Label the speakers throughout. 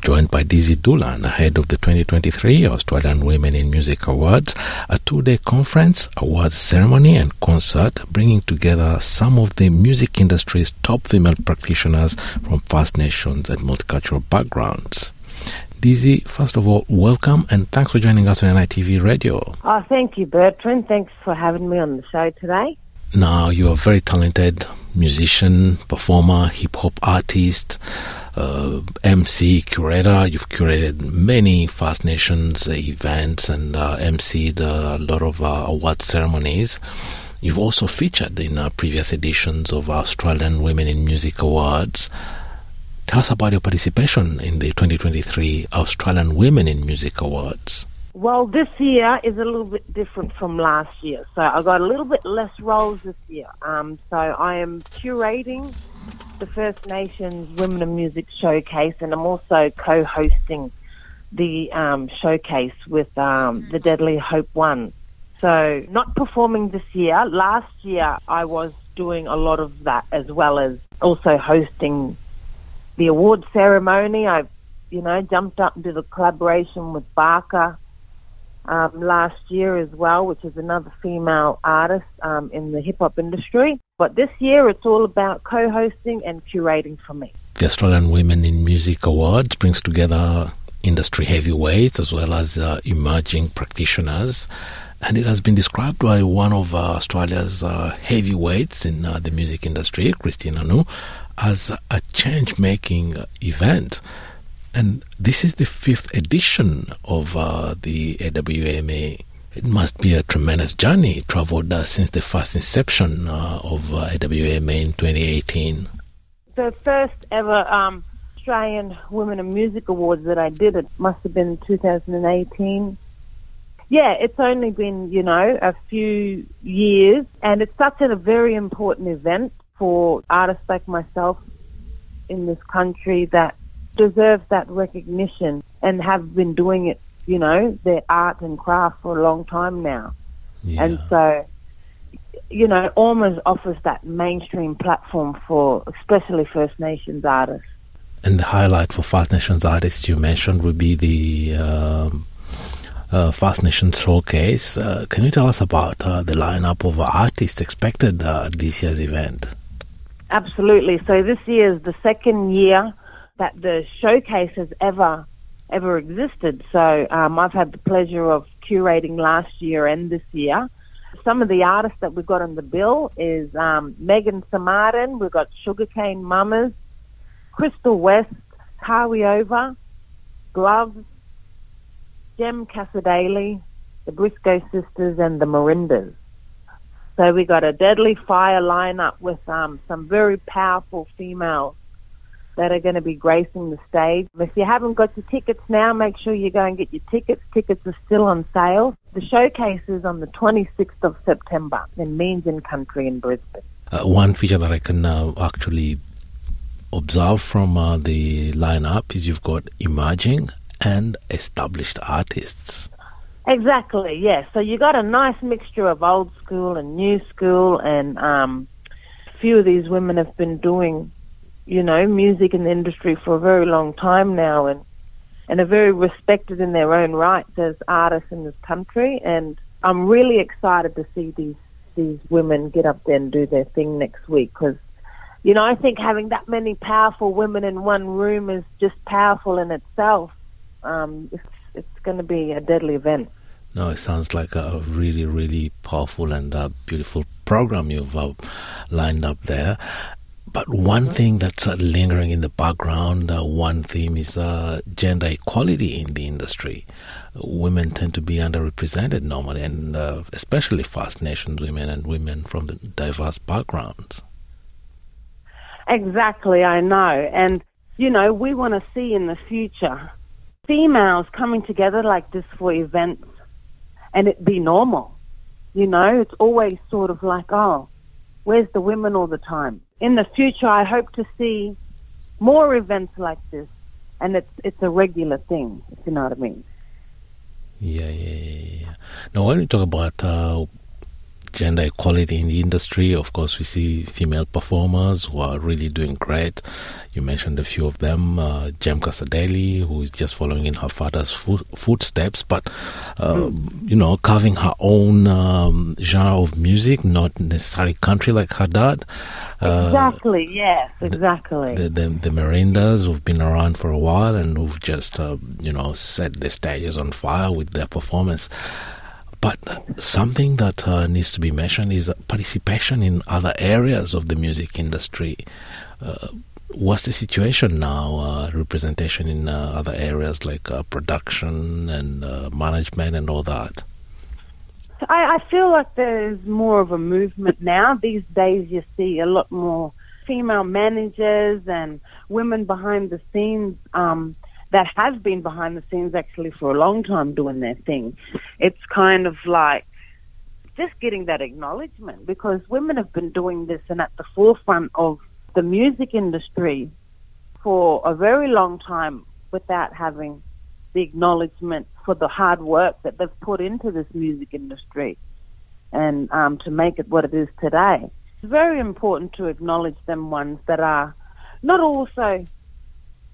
Speaker 1: joined by Dizzy Doolan, ahead of the 2023 Australian Women in Music Awards, a two day conference, awards ceremony, and concert bringing together some of the music industry's top female practitioners from First Nations and multicultural backgrounds. Dizzy, first of all, welcome and thanks for joining us on NITV Radio.
Speaker 2: Oh, thank you, Bertrand. Thanks for having me on the show today.
Speaker 1: Now, you're a very talented musician, performer, hip hop artist, uh, MC, curator. You've curated many First Nations events and uh, MC'd a lot of uh, award ceremonies. You've also featured in uh, previous editions of Australian Women in Music Awards. Tell us about your participation in the 2023 Australian Women in Music Awards.
Speaker 2: Well, this year is a little bit different from last year. So I got a little bit less roles this year. Um, so I am curating the First Nations Women in Music Showcase, and I'm also co-hosting the um, showcase with um, the Deadly Hope One. So not performing this year. Last year I was doing a lot of that as well as also hosting the award ceremony. I've, you know, jumped up into the collaboration with Barkaa um, last year as well, which is another female artist um, in the hip hop industry. But this year it's all about co hosting and curating for me.
Speaker 1: The Australian Women in Music Awards brings together industry heavyweights as well as uh, emerging practitioners. And it has been described by one of uh, Australia's uh, heavyweights in uh, the music industry, Christine Anu, as a change making event. And this is the fifth edition of uh, the AWMA. It must be a tremendous journey traveled uh, since the first inception uh, of uh, AWMA in 2018.
Speaker 2: The first ever um, Australian Women in Music Awards that I did, it must have been 2018. Yeah, it's only been, you know, a few years, and it's such a very important event for artists like myself in this country that deserve that recognition and have been doing it, you know, their art and craft for a long time now.
Speaker 1: Yeah.
Speaker 2: And so, you know, almost offers that mainstream platform for especially First Nations artists.
Speaker 1: And the highlight for First Nations artists you mentioned would be the um, uh, First Nations Showcase. Uh, can you tell us about uh, the lineup of artists expected uh, at this year's event?
Speaker 2: Absolutely. So this year is the second year that the showcase has ever ever existed. So um, I've had the pleasure of curating last year and this year. Some of the artists that we've got on the bill is um, Megan Samarin, we've got Sugarcane Mamas, Crystal West, Kawi Over, Gloves, Jem Cassar-Daley, the Briscoe Sisters, and the Merindas. So we've got a deadly fire lineup with um, some very powerful females that are going to be gracing the stage. If you haven't got your tickets now, make sure you go and get your tickets. Tickets are still on sale. The showcase is on the 26th of September in Meanjin Country in Brisbane.
Speaker 1: Uh, one feature that I can uh, actually observe from uh, the lineup is you've got emerging and established artists.
Speaker 2: Exactly, yes. So you got a nice mixture of old school and new school, and um, a few of these women have been doing, you know, music in the industry for a very long time now, and and are very respected in their own rights as artists in this country. And I'm really excited to see these these women get up there and do their thing next week because. You know, I think having that many powerful women in one room is just powerful in itself. Um, it's, it's going to be a deadly event.
Speaker 1: No, it sounds like a really, really powerful and uh, beautiful program you've uh, lined up there. But one thing that's uh, lingering in the background, uh, one theme is uh, gender equality in the industry. Women tend to be underrepresented normally, and uh, especially First Nations women and women from the diverse backgrounds.
Speaker 2: Exactly, I know. And, you know, we want to see in the future females coming together like this for events and it be normal. You know, it's always sort of like, oh, where's the women all the time? In the future, I hope to see more events like this, and it's it's a regular thing. If you know what I mean.
Speaker 1: Yeah, yeah, yeah. Now, when we talk about uh, gender equality in the industry. Of course, we see female performers who are really doing great. You mentioned a few of them, uh, Jem Cassar-Daley, who is just following in her father's foot, footsteps, but, uh, mm. you know, carving her own um, genre of music, not necessarily country like her dad.
Speaker 2: Uh, exactly, yes, exactly.
Speaker 1: The, the, the, who've been around for a while and who've just, uh, you know, set the stages on fire with their performance. But something that uh, needs to be mentioned is participation in other areas of the music industry. Uh, what's the situation now? Uh, representation in uh, other areas like uh, production and uh, management and all that.
Speaker 2: I, I feel like there's more of a movement now. These days, you see a lot more female managers and women behind the scenes. Um, that have been behind the scenes actually for a long time doing their thing. It's kind of like just getting that acknowledgement because women have been doing this and at the forefront of the music industry for a very long time without having the acknowledgement for the hard work that they've put into this music industry and um, to make it what it is today. It's very important to acknowledge them ones that are not also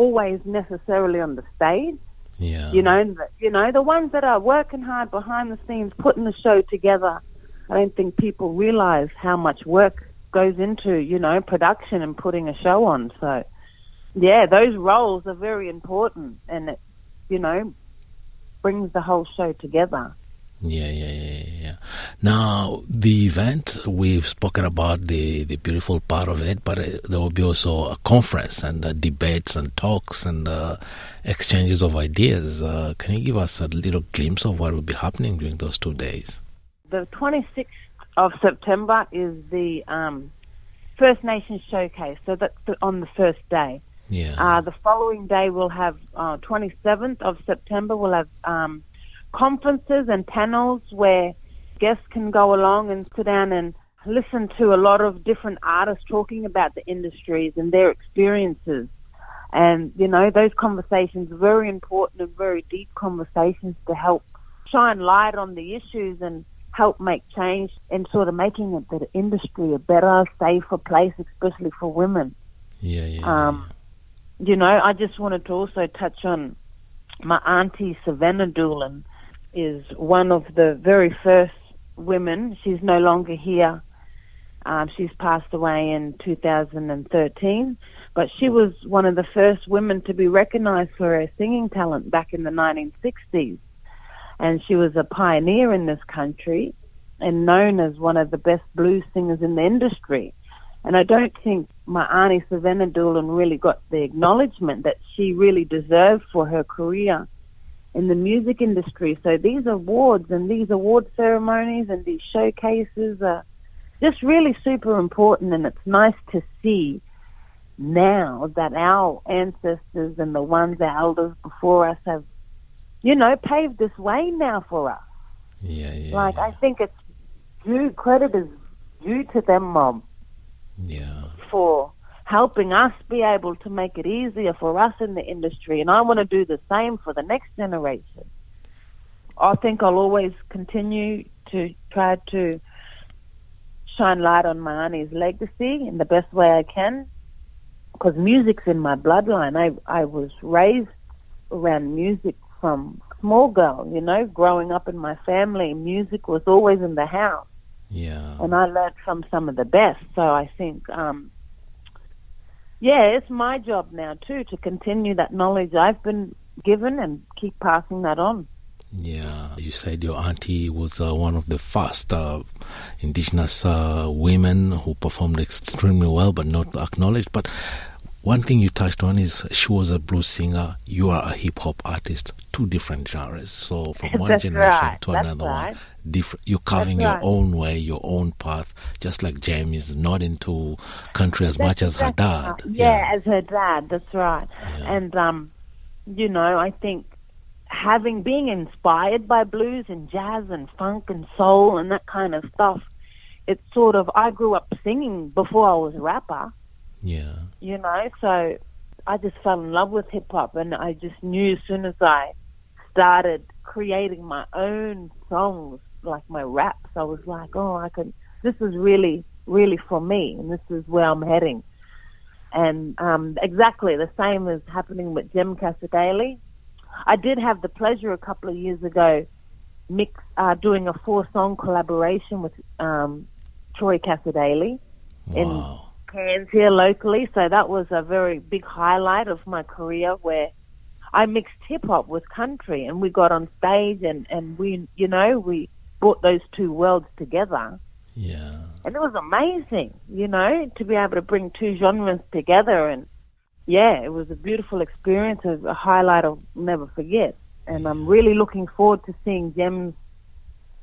Speaker 2: always necessarily on the stage.
Speaker 1: Yeah.
Speaker 2: You know, you know the ones that are working hard behind the scenes, putting the show together. I don't think people realize how much work goes into you know production and putting a show on. So, yeah, those roles are very important, and it you know brings the whole show together.
Speaker 1: Yeah, yeah, yeah, yeah. Now, the event, we've spoken about the, the beautiful part of it, but uh, there will be also a conference and uh, debates and talks and uh, exchanges of ideas. Uh, can you give us a little glimpse of what will be happening during those two days?
Speaker 2: The 26th of September is the um, First Nations Showcase, so that's the, on the first day.
Speaker 1: Yeah. Uh,
Speaker 2: the following day, we'll have 27th uh, of September, we'll have. Um, conferences and panels where guests can go along and sit down and listen to a lot of different artists talking about the industries and their experiences. And, you know, those conversations are very important and very deep conversations to help shine light on the issues and help make change in sort of making it the industry a better, safer place, especially for women.
Speaker 1: Yeah, yeah.
Speaker 2: Um, you know, I just wanted to also touch on my auntie Savannah Doolan, is one of the very first women. She's no longer here. Um, she's passed away in 2013, but she was one of the first women to be recognized for her singing talent back in the 1960s. And she was a pioneer in this country and known as one of the best blues singers in the industry. And I don't think my auntie Savannah Doolan really got the acknowledgement that she really deserved for her career in the music industry. So these awards and these award ceremonies and these showcases are just really super important and it's nice to see now that our ancestors and the ones our elders before us have, you know, paved this way now for us.
Speaker 1: Yeah, yeah.
Speaker 2: Like I think it's due credit is due to them, mom.
Speaker 1: Yeah.
Speaker 2: For helping us be able to make it easier for us in the industry. And I want to do the same for the next generation. I think I'll always continue to try to shine light on my auntie's legacy in the best way I can because music's in my bloodline. I, I was raised around music from small girl, you know, growing up in my family, music was always in the house.
Speaker 1: Yeah.
Speaker 2: And I learned from some of the best. So I think um, yeah, it's my job now too to continue that knowledge I've been given and keep passing that on.
Speaker 1: Yeah, you said your auntie was uh, one of the first uh, indigenous uh, women who performed extremely well, but not acknowledged. But one thing you touched on is she was a blues singer. You are a hip hop artist. Two different genres. So from one generation
Speaker 2: right.
Speaker 1: to
Speaker 2: That's
Speaker 1: another
Speaker 2: right.
Speaker 1: one, different. You're carving
Speaker 2: That's
Speaker 1: your
Speaker 2: right.
Speaker 1: own way, your own path. Just like Jamie is not into country as
Speaker 2: That's
Speaker 1: much as her dad.
Speaker 2: right. Yeah, as her dad. That's right.
Speaker 1: Yeah.
Speaker 2: And um, you know, I think having being inspired by blues and jazz and funk and soul and that kind of stuff, it's sort of I grew up singing before I was a rapper.
Speaker 1: yeah.
Speaker 2: You know, so I just fell in love with hip hop and I just knew as soon as I started creating my own songs like my raps. I was like, oh, I can. This is really, really for me, and this is where I'm heading. And um, exactly the same is happening with Jem Cassar-Daley. I did have the pleasure a couple of years ago, mix uh, doing a four-song collaboration with um, Troy Cassar-Daley
Speaker 1: Wow.
Speaker 2: in Cairns here locally. So that was a very big highlight of my career where I mixed hip hop with country and we got on stage and, and we, you know, we brought those two worlds together.
Speaker 1: Yeah.
Speaker 2: And it was amazing, you know, to be able to bring two genres together. And yeah, it was a beautiful experience, a a highlight I'll never forget. And I'm really looking forward to seeing Jem's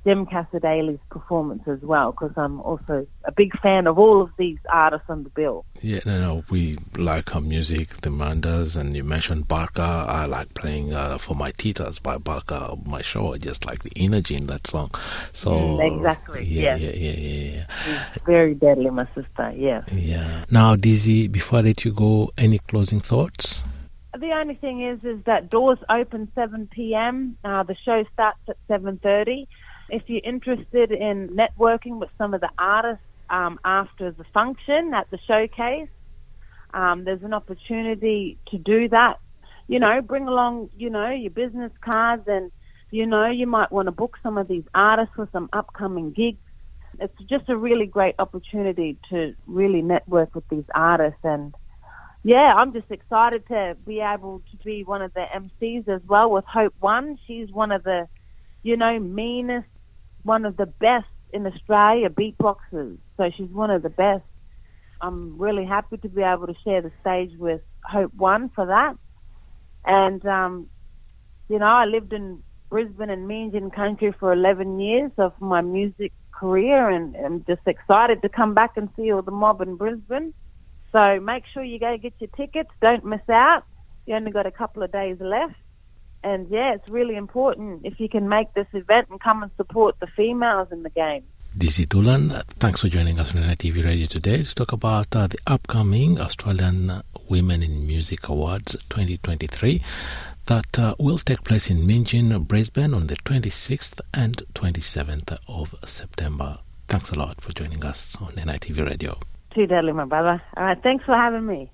Speaker 2: Jem Cassar-Daley's performance as well, because I'm also a big fan of all of these artists on the bill.
Speaker 1: Yeah, no, no, we like her music, the Mandas, and you mentioned Barkaa. I like playing uh, for my titas by Barkaa on my show. I just like the energy in that song. So
Speaker 2: exactly,
Speaker 1: Yeah,
Speaker 2: yes.
Speaker 1: yeah, yeah, yeah, yeah.
Speaker 2: She's very deadly, my sister, Yeah,
Speaker 1: Yeah. Now, Dizzy, before I let you go, any closing thoughts?
Speaker 2: The only thing is, is that doors open 7 p.m. Uh, the show starts at 7:30. If you're interested in networking with some of the artists um, after the function at the showcase, um, there's an opportunity to do that. You know, bring along, you know, your business cards, and you know, you might want to book some of these artists for some upcoming gigs. It's just a really great opportunity to really network with these artists and yeah, I'm just excited to be able to be one of the MCs as well with Hope One. She's one of the, you know, meanest, one of the best in Australia beatboxers. So she's one of the best. I'm really happy to be able to share the stage with Hope One for that. And, um, you know, I lived in Brisbane and Meanjin country for 11 years of my music career and I'm just excited to come back and see all the mob in Brisbane. So make sure you go get your tickets. Don't miss out. You only got a couple of days left. And yeah, it's really important if you can make this event and come and support the females in the game.
Speaker 1: Dizzy Doolan, uh, thanks for joining us on NITV Radio today to talk about uh, the upcoming Australian Women in Music Awards 2023 that uh, will take place in Meanjin, Brisbane on the 26th and 27th of September. Thanks a lot for joining us on NITV Radio.
Speaker 2: Too deadly, my brother. All right, thanks for having me.